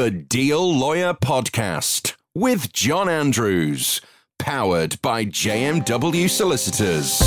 The Deal Lawyer Podcast with John Andrews, powered by JMW Solicitors.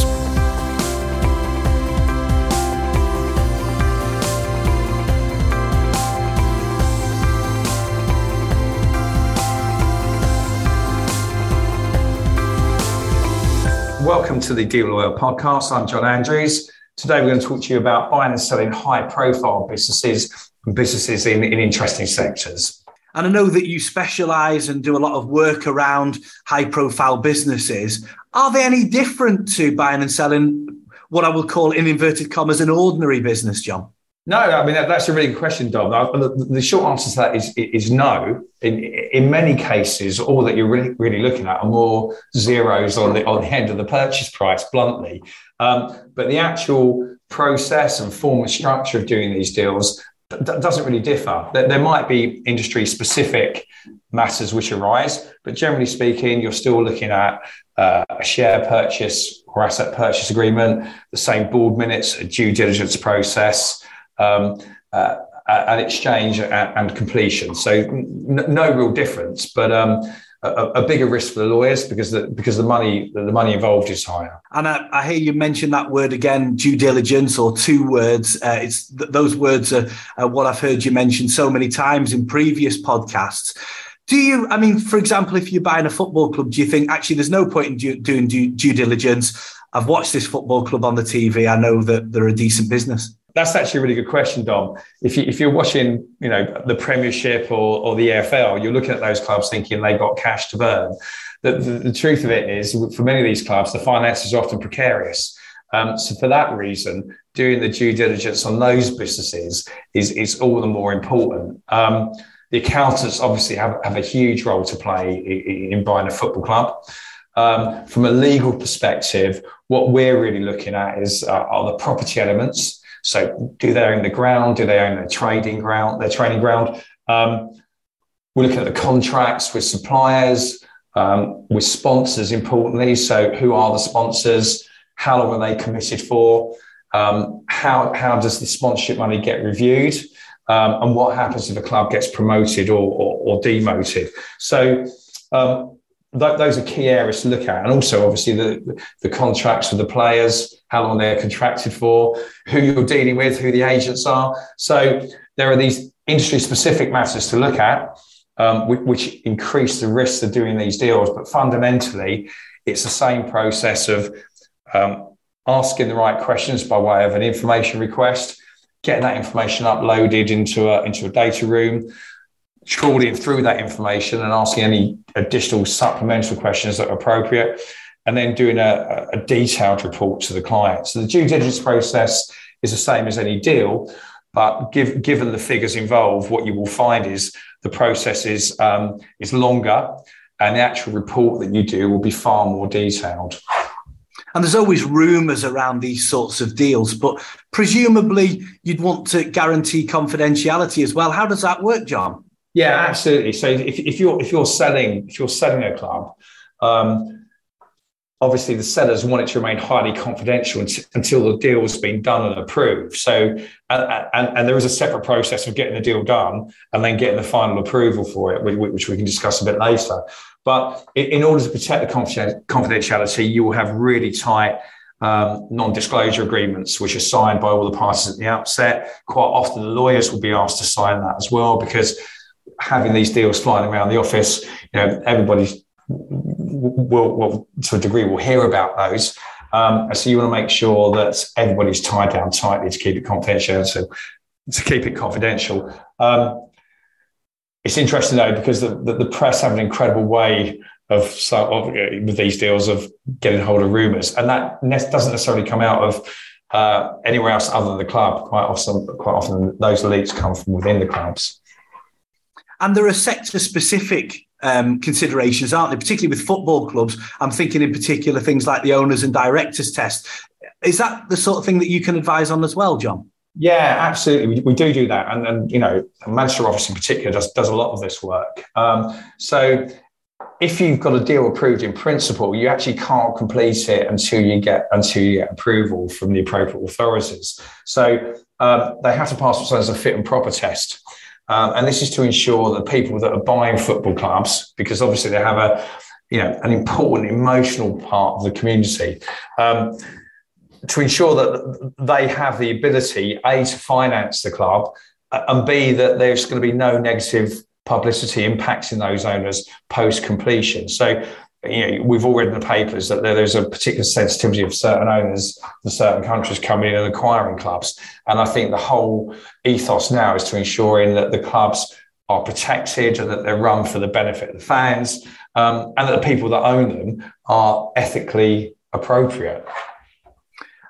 Welcome to the Deal Lawyer Podcast. I'm John Andrews. Today we're going to talk to you about buying and selling high profile businesses and businesses in, in interesting sectors. And I know that you specialize and do a lot of work around high profile businesses. Are they any different to buying and selling what I will call, in inverted commas, an ordinary business, John? No, I mean that, that's a really good question, Dom. The, the, short answer to that is is no. In in many cases, all that you're really really looking at are more zeros on the on the end of the purchase price, bluntly. Um, but the actual process and form and structure of doing these deals doesn't really differ. There, there might be industry specific matters which arise, but generally speaking, you're still looking at uh, a share purchase or asset purchase agreement, the same board minutes, a due diligence process, um, uh, an exchange and, completion. So n- no real difference, but um, a, a, bigger risk for the lawyers because the because the money the money involved is higher. And I, I hear you mention that word again, due diligence, or two words. Uh, it's th- those words are, are what I've heard you mention so many times in previous podcasts. Do you, I mean, for example, if you're buying a football club, do you think actually there's no point in doing due, due diligence? I've watched this football club on the TV. I know that they're a decent business. That's actually a really good question, Dom. If, you, if you're watching, you know, the Premiership or, or the AFL, you're looking at those clubs thinking they've got cash to burn. The, the, the truth of it is, for many of these clubs, the finances are often precarious. Um, so for that reason, doing the due diligence on those businesses is, is all the more important. Um, the accountants obviously have, have a huge role to play in, in buying a football club. Um, from a legal perspective, what we're really looking at is uh, are the property elements. So, do they own the ground? Do they own their trading ground? Their training ground? Um, we're looking at the contracts with suppliers, um, with sponsors, importantly. So, who are the sponsors? How long are they committed for? Um, how how does the sponsorship money get reviewed? Um, and what happens if a club gets promoted or, or, or demoted? So, um, th- those are key areas to look at. And also, obviously, the, the contracts with the players, how long they're contracted for, who you're dealing with, who the agents are. So there are these industry specific matters to look at, um, which, which increase the risks of doing these deals. But fundamentally, it's the same process of um, asking the right questions by way of an information request, getting that information uploaded into a, into a data room, trawling through that information and asking any additional supplemental questions that are appropriate, and then doing a, a detailed report to the client. So the due diligence process is the same as any deal, but give, given the figures involved, what you will find is the process is, um, is longer and the actual report that you do will be far more detailed. And there's always rumours around these sorts of deals, but presumably you'd want to guarantee confidentiality as well. How does that work, John? Yeah, absolutely. So if, if you're if you're selling if you're selling a club, um, obviously the sellers want it to remain highly confidential until, the deal has been done and approved. So and, and, and, there is a separate process of getting the deal done and then getting the final approval for it, which we can discuss a bit later. But in order to protect the confidentiality, you will have really tight um, non-disclosure agreements, which are signed by all the parties at the outset. Quite often, the lawyers will be asked to sign that as well because having these deals flying around the office, you know, everybody will, will to a degree will hear about those. Um, so you want to make sure that everybody's tied down tightly to keep it confidential. So to keep it confidential. Um, it's interesting though because the, the, the, press have an incredible way of, of with these deals of getting hold of rumours, and that doesn't necessarily come out of uh, anywhere else other than the club. Quite often, quite often those leaks come from within the clubs. And there are sector specific um, considerations, aren't there? Particularly with football clubs. I'm thinking in particular things like the owners and directors test. Is that the sort of thing that you can advise on as well, John? Yeah, absolutely. We, we do do that. And, and, you know, Manchester office in particular does, does a lot of this work. Um, so if you've got a deal approved in principle, you actually can't complete it until you get until you get approval from the appropriate authorities. So um, they have to pass what's known as a fit and proper test. Um, and this is to ensure that people that are buying football clubs, because obviously they have a, you know, an important emotional part of the community, um, to ensure that they have the ability, A, to finance the club, uh, and B, that there's going to be no negative publicity impacting those owners post completion. So you know, we've all read in the papers that there's a particular sensitivity of certain owners in certain countries coming in and acquiring clubs. And I think the whole ethos now is to ensuring that the clubs are protected and that they're run for the benefit of the fans um, and that the people that own them are ethically appropriate.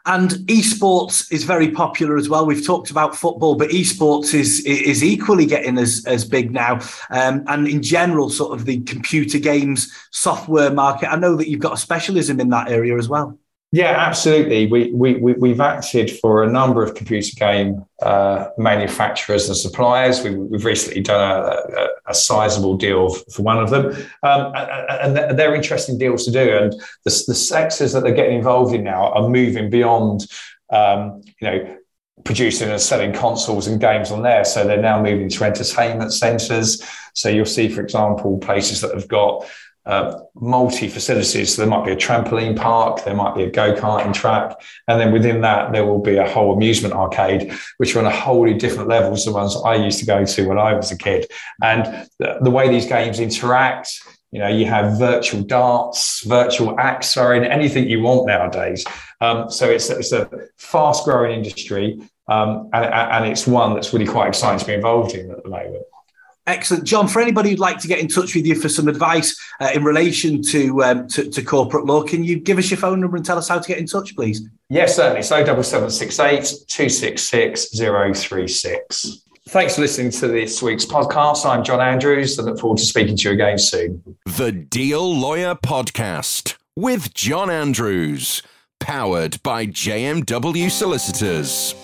And esports is very popular as well. We've talked about football, but esports is is equally getting as, as big now. Um, and in general, sort of the computer games software market. I know that you've got a specialism in that area as well. Yeah, absolutely. We, we, we, have acted for a number of computer game uh, manufacturers and suppliers. We, have recently done a, a, a, sizable deal for one of them. Um, and they're interesting deals to do. And the, the sectors that they're getting involved in now are moving beyond, um, you know, producing and selling consoles and games on there. So they're now moving to entertainment centers. So you'll see, for example, places that have got uh, multi facilities. So there might be a trampoline park, there might be a go karting track, and then within that there will be a whole amusement arcade, which are on a wholly different levels to the ones I used to go to when I was a kid. And the, the way these games interact, you know, you have virtual darts, virtual axe throwing, anything you want nowadays. Um, so it's, it's a fast growing industry, um, and, and it's one that's really quite exciting to be involved in at the moment. Excellent, John. For anybody who'd like to get in touch with you for some advice uh, in relation to, um, to, to corporate law, can you give us your phone number and tell us how to get in touch, please? Yes, certainly. So double seven six eight two six six zero three six. Thanks for listening to this week's podcast. I'm John Andrews. I look forward to speaking to you again soon. The Deal Lawyer Podcast with John Andrews, powered by JMW Solicitors.